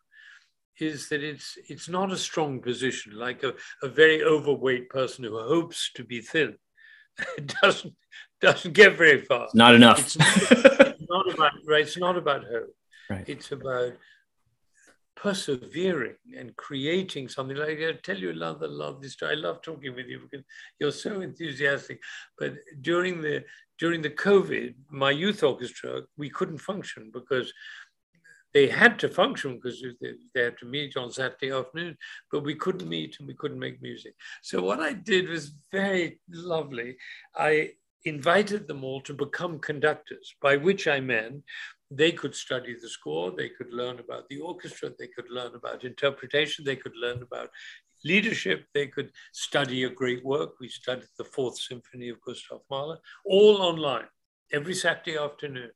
is that it's it's not a strong position, like a, a very overweight person who hopes to be thin. It doesn't doesn't get very far. Not enough. It's not, it's not about right. It's not about hope. Right. It's about persevering and creating something. Like I tell you love, another lovely story. I love talking with you because you're so enthusiastic. But during the during the COVID, my youth orchestra, we couldn't function because they had to function because they had to meet on Saturday afternoon, but we couldn't meet and we couldn't make music. So what I did was very lovely. I invited them all to become conductors, by which I meant they could study the score, they could learn about the orchestra, they could learn about interpretation, they could learn about leadership, they could study a great work. We studied the Fourth Symphony of Gustav Mahler, all online, every Saturday afternoon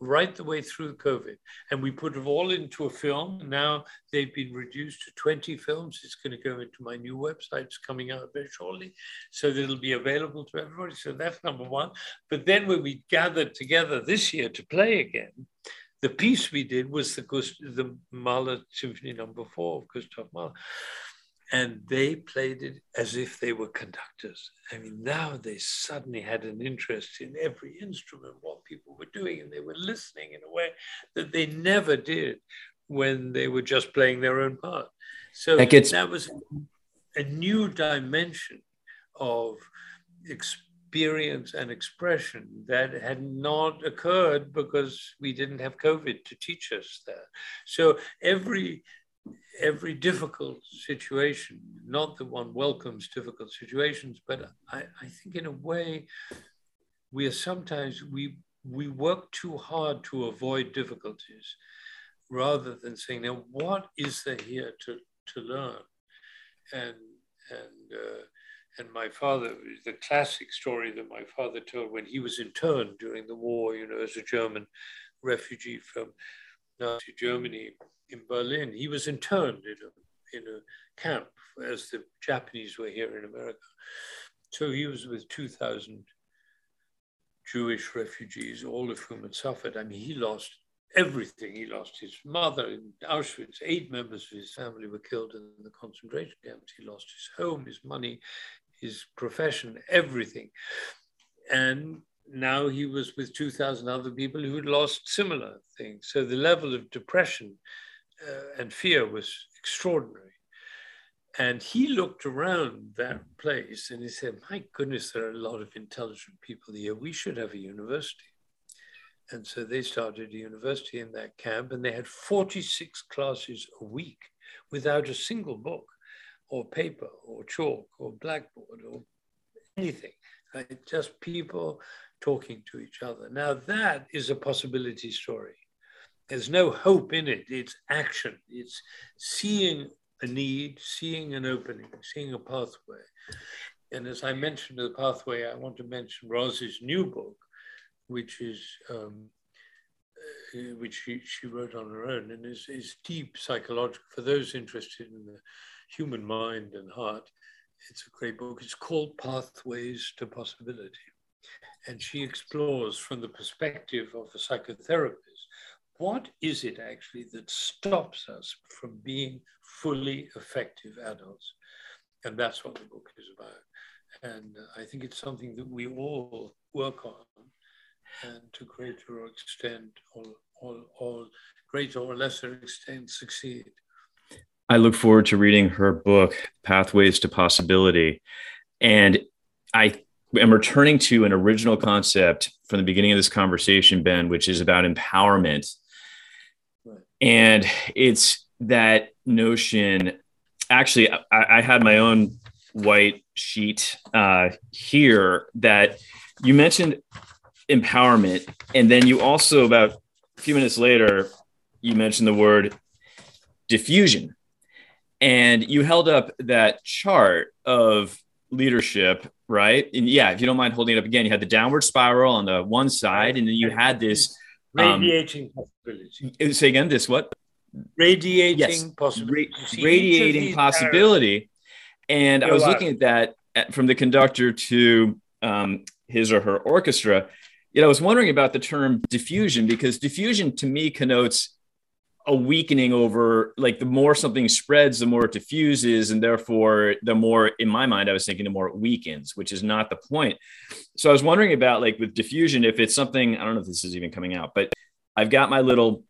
right the way through COVID. And we put it all into a film. Now they've been reduced to 20 films. It's going to go into my new website. It's coming out very shortly. So that it'll be available to everybody. So that's number one. But then when we gathered together this year to play again, the piece we did was the, the Mahler Symphony Number no. Four of Gustav Mahler and they played it as if they were conductors. I mean, now they suddenly had an interest in every instrument, what people were doing, and they were listening in a way that they never did when they were just playing their own part. So that, gets... that was a new dimension of experience and expression that had not occurred because we didn't have COVID to teach us that. So every every difficult situation, not that one welcomes difficult situations, but I, I think in a way we are sometimes, we, we work too hard to avoid difficulties rather than saying, now what is there here to, to learn? And, and, uh, and my father, the classic story that my father told when he was interned during the war, you know, as a German refugee from Nazi Germany, in Berlin. He was interned in a, in a camp as the Japanese were here in America. So he was with 2,000 Jewish refugees, all of whom had suffered. I mean, he lost everything. He lost his mother in Auschwitz. Eight members of his family were killed in the concentration camps. He lost his home, his money, his profession, everything. And now he was with 2,000 other people who had lost similar things. So the level of depression uh, and fear was extraordinary. And he looked around that place and he said, My goodness, there are a lot of intelligent people here. We should have a university. And so they started a university in that camp, and they had 46 classes a week without a single book or paper or chalk or blackboard or anything. Right? Just people talking to each other. Now, that is a possibility story. There's no hope in it. It's action. It's seeing a need, seeing an opening, seeing a pathway. And as I mentioned the pathway, I want to mention Roz's new book, which is um, uh, which she, she wrote on her own and is, is deep psychological for those interested in the human mind and heart. It's a great book. It's called Pathways to Possibility. And she explores from the perspective of a psychotherapist what is it actually that stops us from being fully effective adults? And that's what the book is about. And I think it's something that we all work on and to greater extent or, or, or greater or lesser extent succeed. I look forward to reading her book, Pathways to Possibility. And I am returning to an original concept from the beginning of this conversation, Ben, which is about empowerment and it's that notion. Actually, I, I had my own white sheet uh, here that you mentioned empowerment, and then you also about a few minutes later you mentioned the word diffusion, and you held up that chart of leadership, right? And yeah, if you don't mind holding it up again, you had the downward spiral on the one side, and then you had this Radiating um, possibility. Say again, this what? Radiating yes. possibility. Ra- radiating possibility. And I was looking at that at, from the conductor to um, his or her orchestra. You know, I was wondering about the term diffusion because diffusion to me connotes a weakening over like the more something spreads the more it diffuses and therefore the more in my mind i was thinking the more it weakens which is not the point. So i was wondering about like with diffusion if it's something i don't know if this is even coming out but i've got my little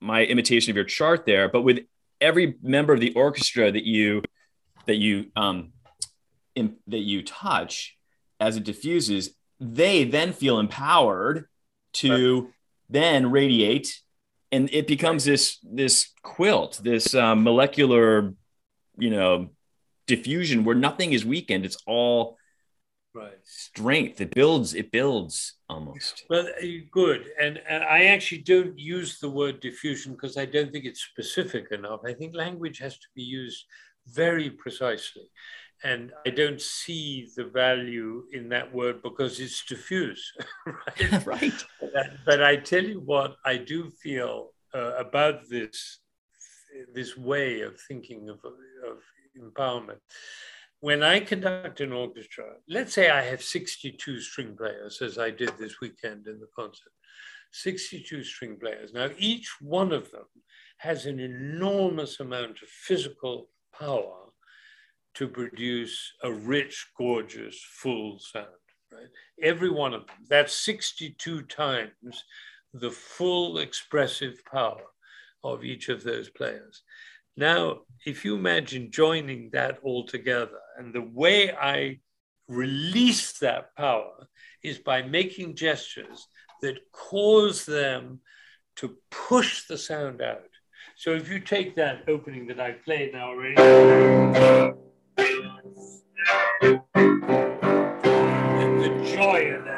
my imitation of your chart there but with every member of the orchestra that you that you um in, that you touch as it diffuses they then feel empowered to then radiate and it becomes this this quilt, this um, molecular, you know, diffusion where nothing is weakened. It's all right strength. It builds. It builds almost. Well, uh, good. And, and I actually don't use the word diffusion because I don't think it's specific enough. I think language has to be used very precisely. And I don't see the value in that word because it's diffuse, right? right. But, but, I tell you what, I do feel uh, about this this way of thinking of, of empowerment. When I conduct an orchestra, let's say I have 62 string players, as I did this weekend in the concert, 62 string players. Now, each one of them has an enormous amount of physical power to produce a rich, gorgeous, full sound. Right? Every one of them. That's 62 times the full expressive power of each of those players. Now, if you imagine joining that all together, and the way I release that power is by making gestures that cause them to push the sound out. So if you take that opening that I've played now already, the joy of that.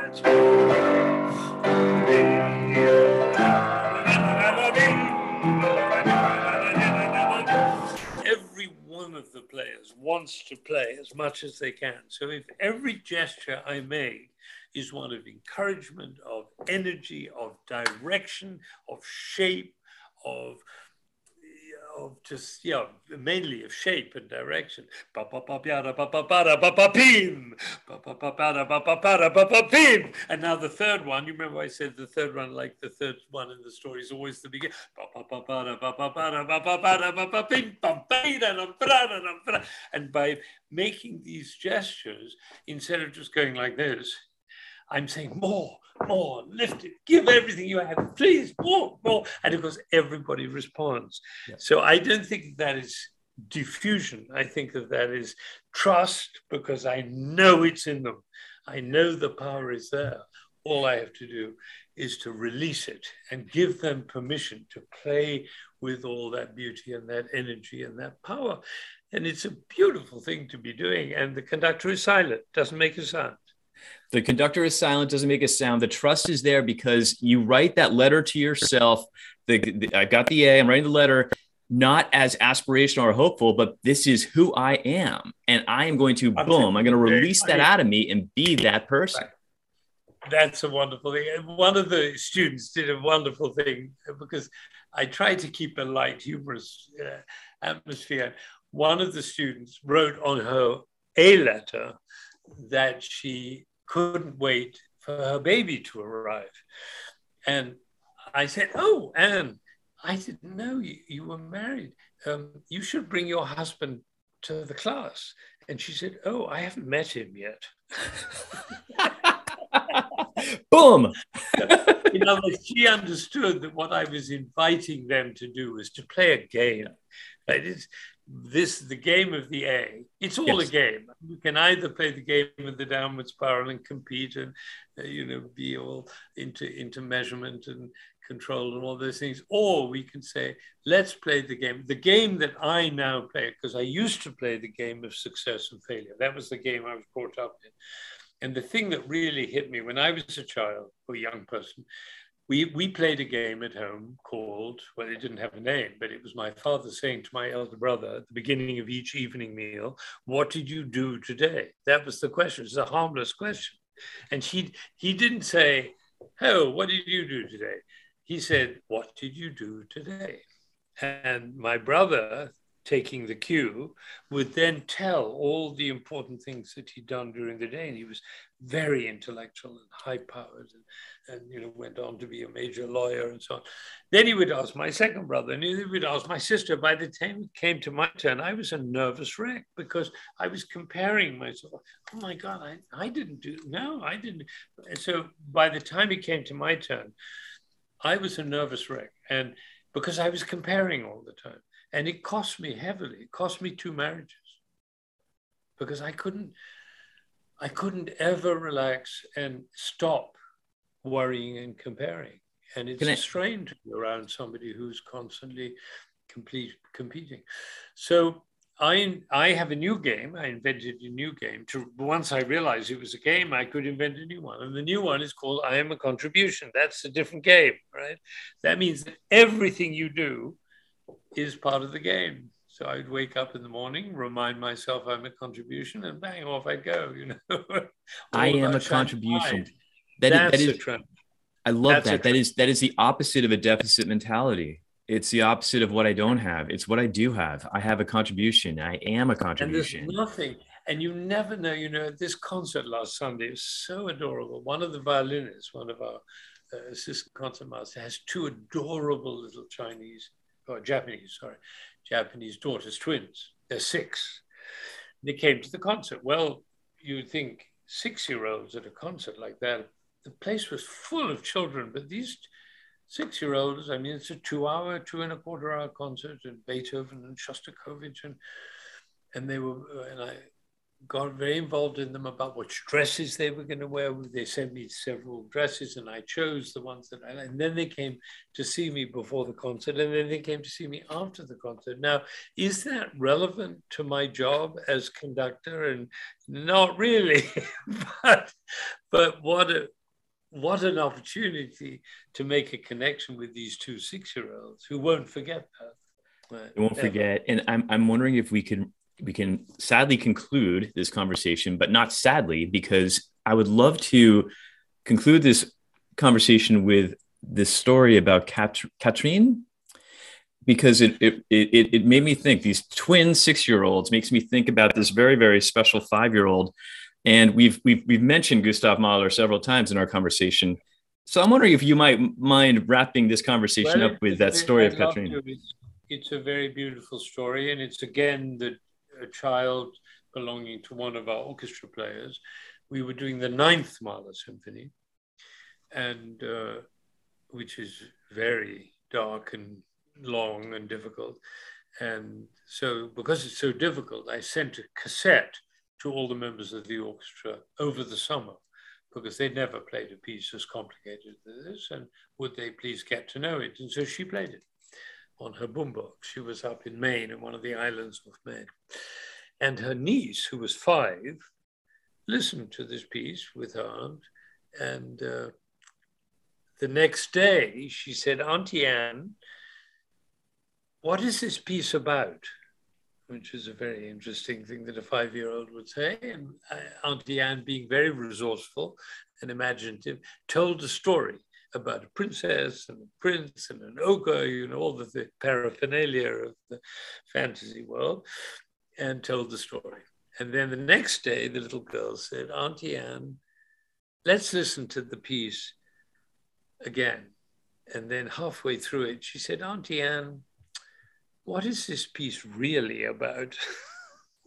players wants to play as much as they can. So if every gesture I make is one of encouragement, of energy, of direction, of shape, of of just yeah, mainly of shape and direction. And now the third one, you remember I said the third one, like the third one in the story is always the beginning. And by making these gestures, instead of just going like this, I'm saying more, more, lift it, give everything you have, please, more, more. And of course, everybody responds. Yeah. So I don't think that is diffusion. I think that that is trust because I know it's in them. I know the power is there. All I have to do is to release it and give them permission to play with all that beauty and that energy and that power. And it's a beautiful thing to be doing. And the conductor is silent, doesn't make a sound. The conductor is silent, doesn't make a sound. The trust is there because you write that letter to yourself. The, the, I got the A, I'm writing the letter, not as aspirational or hopeful, but this is who I am. And I am going to, I'm boom, I'm going to release that out of me and be that person. That's a wonderful thing. One of the students did a wonderful thing because I tried to keep a light, humorous uh, atmosphere. One of the students wrote on her A letter that she couldn't wait for her baby to arrive. And I said, Oh, Anne, I didn't know you, you were married. Um, you should bring your husband to the class. And she said, Oh, I haven't met him yet. Boom. you know, she understood that what I was inviting them to do was to play a game. Right? It's, this the game of the A. It's all yes. a game. You can either play the game of the downward spiral and compete and uh, you know be all into into measurement and control and all those things, or we can say let's play the game. The game that I now play because I used to play the game of success and failure. That was the game I was brought up in. And the thing that really hit me when I was a child or young person we, we played a game at home called, well, it didn't have a name, but it was my father saying to my elder brother at the beginning of each evening meal, What did you do today? That was the question. It's a harmless question. And he, he didn't say, Oh, what did you do today? He said, What did you do today? And my brother, taking the cue, would then tell all the important things that he'd done during the day. And he was very intellectual and high powered and and you know went on to be a major lawyer and so on. Then he would ask my second brother, and he would ask my sister. By the time it came to my turn, I was a nervous wreck because I was comparing myself. Oh my God, I, I didn't do no, I didn't. And so by the time it came to my turn, I was a nervous wreck, and because I was comparing all the time, and it cost me heavily. It cost me two marriages because I couldn't. I couldn't ever relax and stop worrying and comparing. And it's a strain to be around somebody who's constantly complete, competing. So I, I have a new game. I invented a new game. To once I realized it was a game, I could invent a new one. And the new one is called I am a contribution. That's a different game, right? That means that everything you do is part of the game. So I'd wake up in the morning, remind myself I'm a contribution, and bang, off I go. You know, I am a contribution. That That's is, a trend. I love That's that. That is that is the opposite of a deficit mentality. It's the opposite of what I don't have. It's what I do have. I have a contribution. I am a contribution. And there's nothing, and you never know. You know, this concert last Sunday was so adorable. One of the violinists, one of our uh, assistant concertmaster, has two adorable little Chinese or Japanese, sorry, Japanese daughters, twins. They're six. They came to the concert. Well, you'd think six-year-olds at a concert like that. The place was full of children, but these six-year-olds. I mean, it's a two-hour, two and a quarter-hour concert, and Beethoven and Shostakovich, and and they were, and I got very involved in them about which dresses they were going to wear. They sent me several dresses, and I chose the ones that I. And then they came to see me before the concert, and then they came to see me after the concert. Now, is that relevant to my job as conductor? And not really, but but what a what an opportunity to make a connection with these two six-year-olds who won't forget that. I won't forget. And I'm I'm wondering if we can we can sadly conclude this conversation, but not sadly, because I would love to conclude this conversation with this story about Kat- Katrine, because it, it it it made me think. These twin six year olds makes me think about this very very special five year old, and we've we've we've mentioned Gustav Mahler several times in our conversation. So I'm wondering if you might mind wrapping this conversation Well, up with that story of Katrine. It's, it's a very beautiful story, and it's again the a child belonging to one of our orchestra players. We were doing the ninth Mahler symphony, and uh, which is very dark and long and difficult. And so, because it's so difficult, I sent a cassette to all the members of the orchestra over the summer because they'd never played a piece as complicated as this, and would they please get to know it? And so she played it on her boombox. She was up in Maine, in one of the islands of Maine. And her niece, who was five, listened to this piece with her aunt. And uh, the next day, she said, Auntie Anne, what is this piece about? Which is a very interesting thing that a five year old would say. And uh, Auntie Anne, being very resourceful and imaginative, told a story about a princess and a prince and an ogre, you know, all the, the paraphernalia of the fantasy world, and told the story. And then the next day, the little girl said, Auntie Anne, let's listen to the piece again. And then halfway through it, she said, Auntie Anne, what is this piece really about?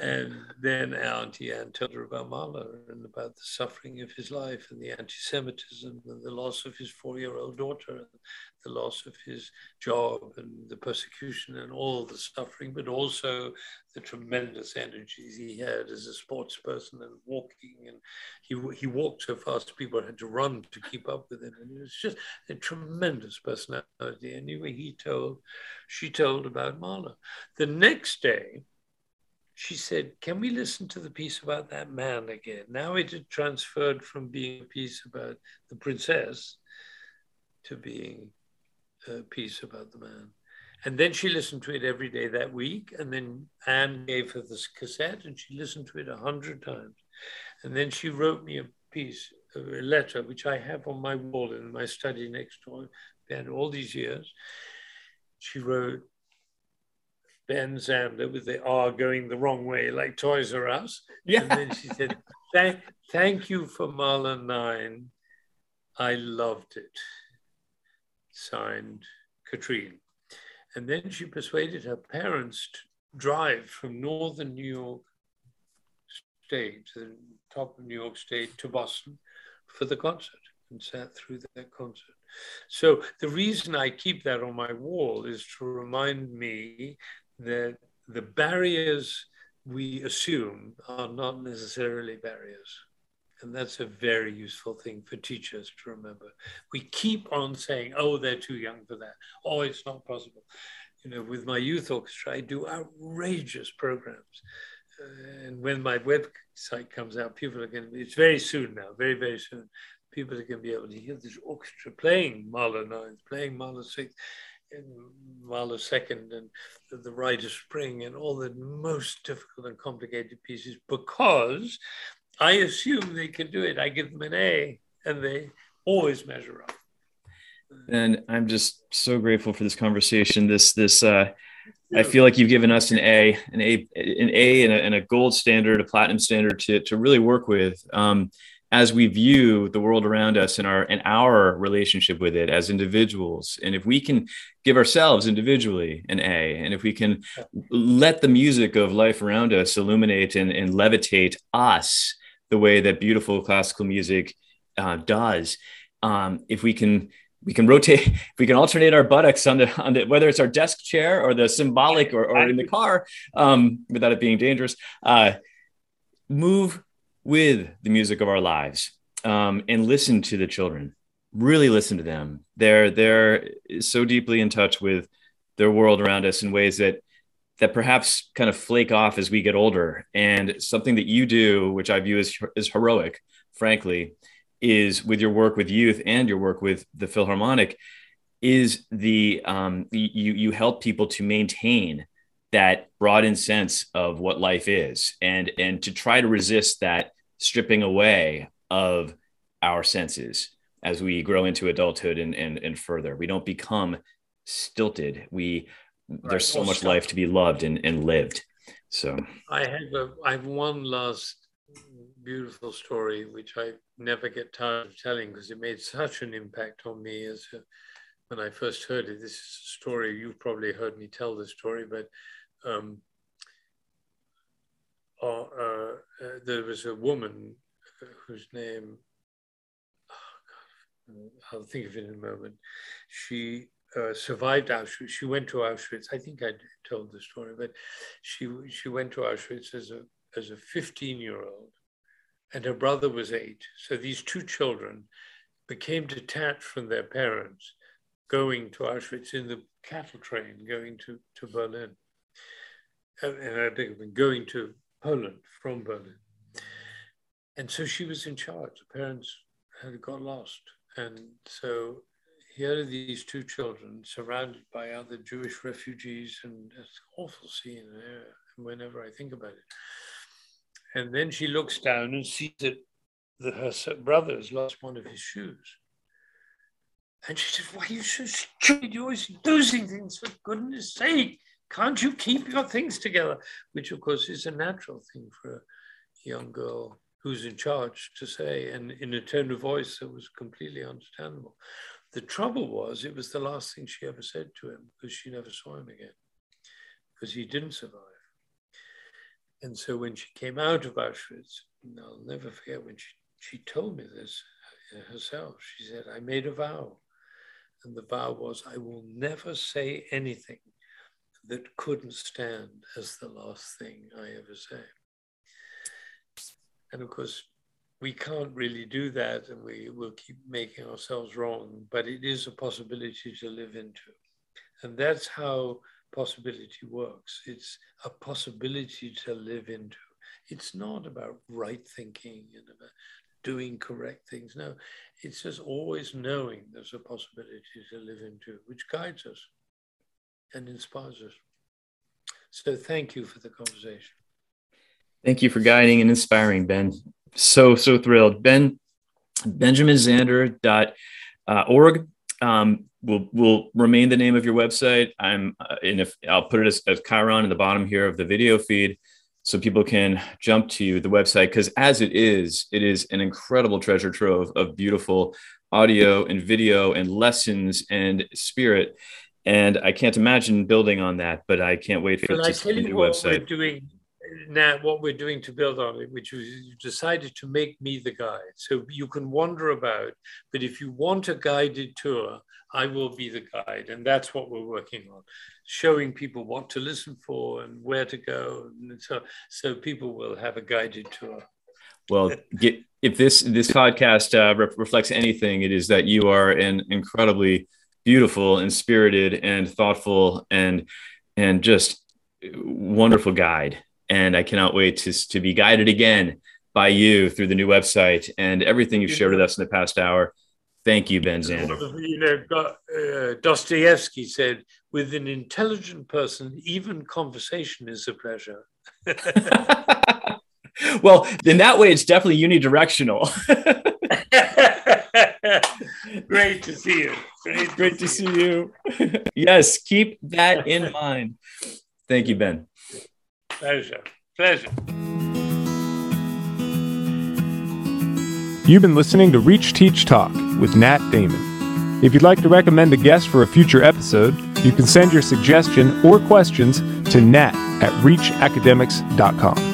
and then Auntie Anne told her about Mahler and about the suffering of his life and the anti-Semitism and the loss of his four-year-old daughter and the loss of his job and the persecution and all the suffering, but also the tremendous energies he had as a sports person and walking. And he, he walked so fast, people had to run to keep up with him. And it was just a tremendous personality. Anyway, he told, she told about Mahler. The next day, she said, Can we listen to the piece about that man again? Now it had transferred from being a piece about the princess to being a piece about the man. And then she listened to it every day that week. And then Anne gave her this cassette and she listened to it a hundred times. And then she wrote me a piece, a letter, which I have on my wall in my study next door, and all these years. She wrote, Ben Zander with the R going the wrong way, like Toys R Us. Yeah. And then she said, thank, thank you for Mahler 9. I loved it. Signed, Katrine. And then she persuaded her parents to drive from northern New York State, to the top of New York State, to Boston for the concert and sat through that concert. So the reason I keep that on my wall is to remind me that the barriers we assume are not necessarily barriers. And that's a very useful thing for teachers to remember. We keep on saying, oh, they're too young for that. Oh, it's not possible. You know, with my youth orchestra, I do outrageous programs. Uh, and when my website comes out, people are going to, be, it's very soon now, very, very soon. People are going to be able to hear this orchestra playing Mahler 9, playing Mahler 6 Mahler Second and the, the Rite of Spring and all the most difficult and complicated pieces because I assume they can do it. I give them an A and they always measure up. And I'm just so grateful for this conversation. This, this, uh, I feel like you've given us an A, an A, an A, and a, and a gold standard, a platinum standard to, to really work with. Um, as we view the world around us and our and our relationship with it as individuals and if we can give ourselves individually an a and if we can let the music of life around us illuminate and, and levitate us the way that beautiful classical music uh, does um, if we can we can rotate we can alternate our buttocks on the on the whether it's our desk chair or the symbolic or, or in the car um, without it being dangerous uh, move with the music of our lives um, and listen to the children. Really listen to them. They're they're so deeply in touch with their world around us in ways that that perhaps kind of flake off as we get older. And something that you do which i view as, as heroic frankly is with your work with youth and your work with the philharmonic is the um, you you help people to maintain that broadened sense of what life is and and to try to resist that stripping away of our senses as we grow into adulthood and, and, and further. We don't become stilted. We right. there's so well, much life to be loved and, and lived. So I have a I have one last beautiful story which I never get tired of telling because it made such an impact on me as a, when I first heard it. This is a story you've probably heard me tell the story, but um, uh, uh, there was a woman whose name, oh God, I'll think of it in a moment. She uh, survived Auschwitz. She went to Auschwitz. I think I told the story, but she she went to Auschwitz as a as a 15 year old, and her brother was eight. So these two children became detached from their parents, going to Auschwitz in the cattle train, going to to Berlin, and, and I beg going to Poland from Berlin. And so she was in charge. The parents had got lost. And so here are these two children surrounded by other Jewish refugees, and it's an awful scene whenever I think about it. And then she looks down and sees that the, her brother has lost one of his shoes. And she says, Why are you so stupid? You're always losing things, for goodness sake. Can't you keep your things together? Which, of course, is a natural thing for a young girl who's in charge to say, and in a tone of voice that was completely understandable. The trouble was, it was the last thing she ever said to him because she never saw him again, because he didn't survive. And so when she came out of Auschwitz, I'll never forget when she, she told me this uh, herself. She said, I made a vow. And the vow was, I will never say anything that couldn't stand as the last thing I ever say. And of course, we can't really do that and we will keep making ourselves wrong, but it is a possibility to live into. And that's how possibility works. It's a possibility to live into. It's not about right thinking and about doing correct things. No, it's just always knowing there's a possibility to live into, which guides us and inspires us. So thank you for the conversation. Thank you for guiding and inspiring, Ben. So, so thrilled. Ben, benjaminzander.org um, will, will remain the name of your website. I'm, uh, and if I'll put it as, as chyron in the bottom here of the video feed so people can jump to the website because as it is, it is an incredible treasure trove of beautiful audio and video and lessons and spirit and I can't imagine building on that, but I can't wait for well, it to the new website. We're doing now, what we're doing to build on it, which was you decided to make me the guide. So you can wander about, but if you want a guided tour, I will be the guide. And that's what we're working on, showing people what to listen for and where to go. And so, so people will have a guided tour. Well, get, if this this podcast uh, re- reflects anything, it is that you are an incredibly beautiful and spirited and thoughtful and and just wonderful guide and i cannot wait to, to be guided again by you through the new website and everything you've shared with us in the past hour Thank you, Ben Zander. You know, uh, Dostoevsky said, with an intelligent person, even conversation is a pleasure. well, in that way, it's definitely unidirectional. Great to see you. Great, Great to see you. yes, keep that in mind. Thank you, Ben. Pleasure. Pleasure. You've been listening to Reach Teach Talk with Nat Damon. If you'd like to recommend a guest for a future episode, you can send your suggestion or questions to nat at reachacademics.com.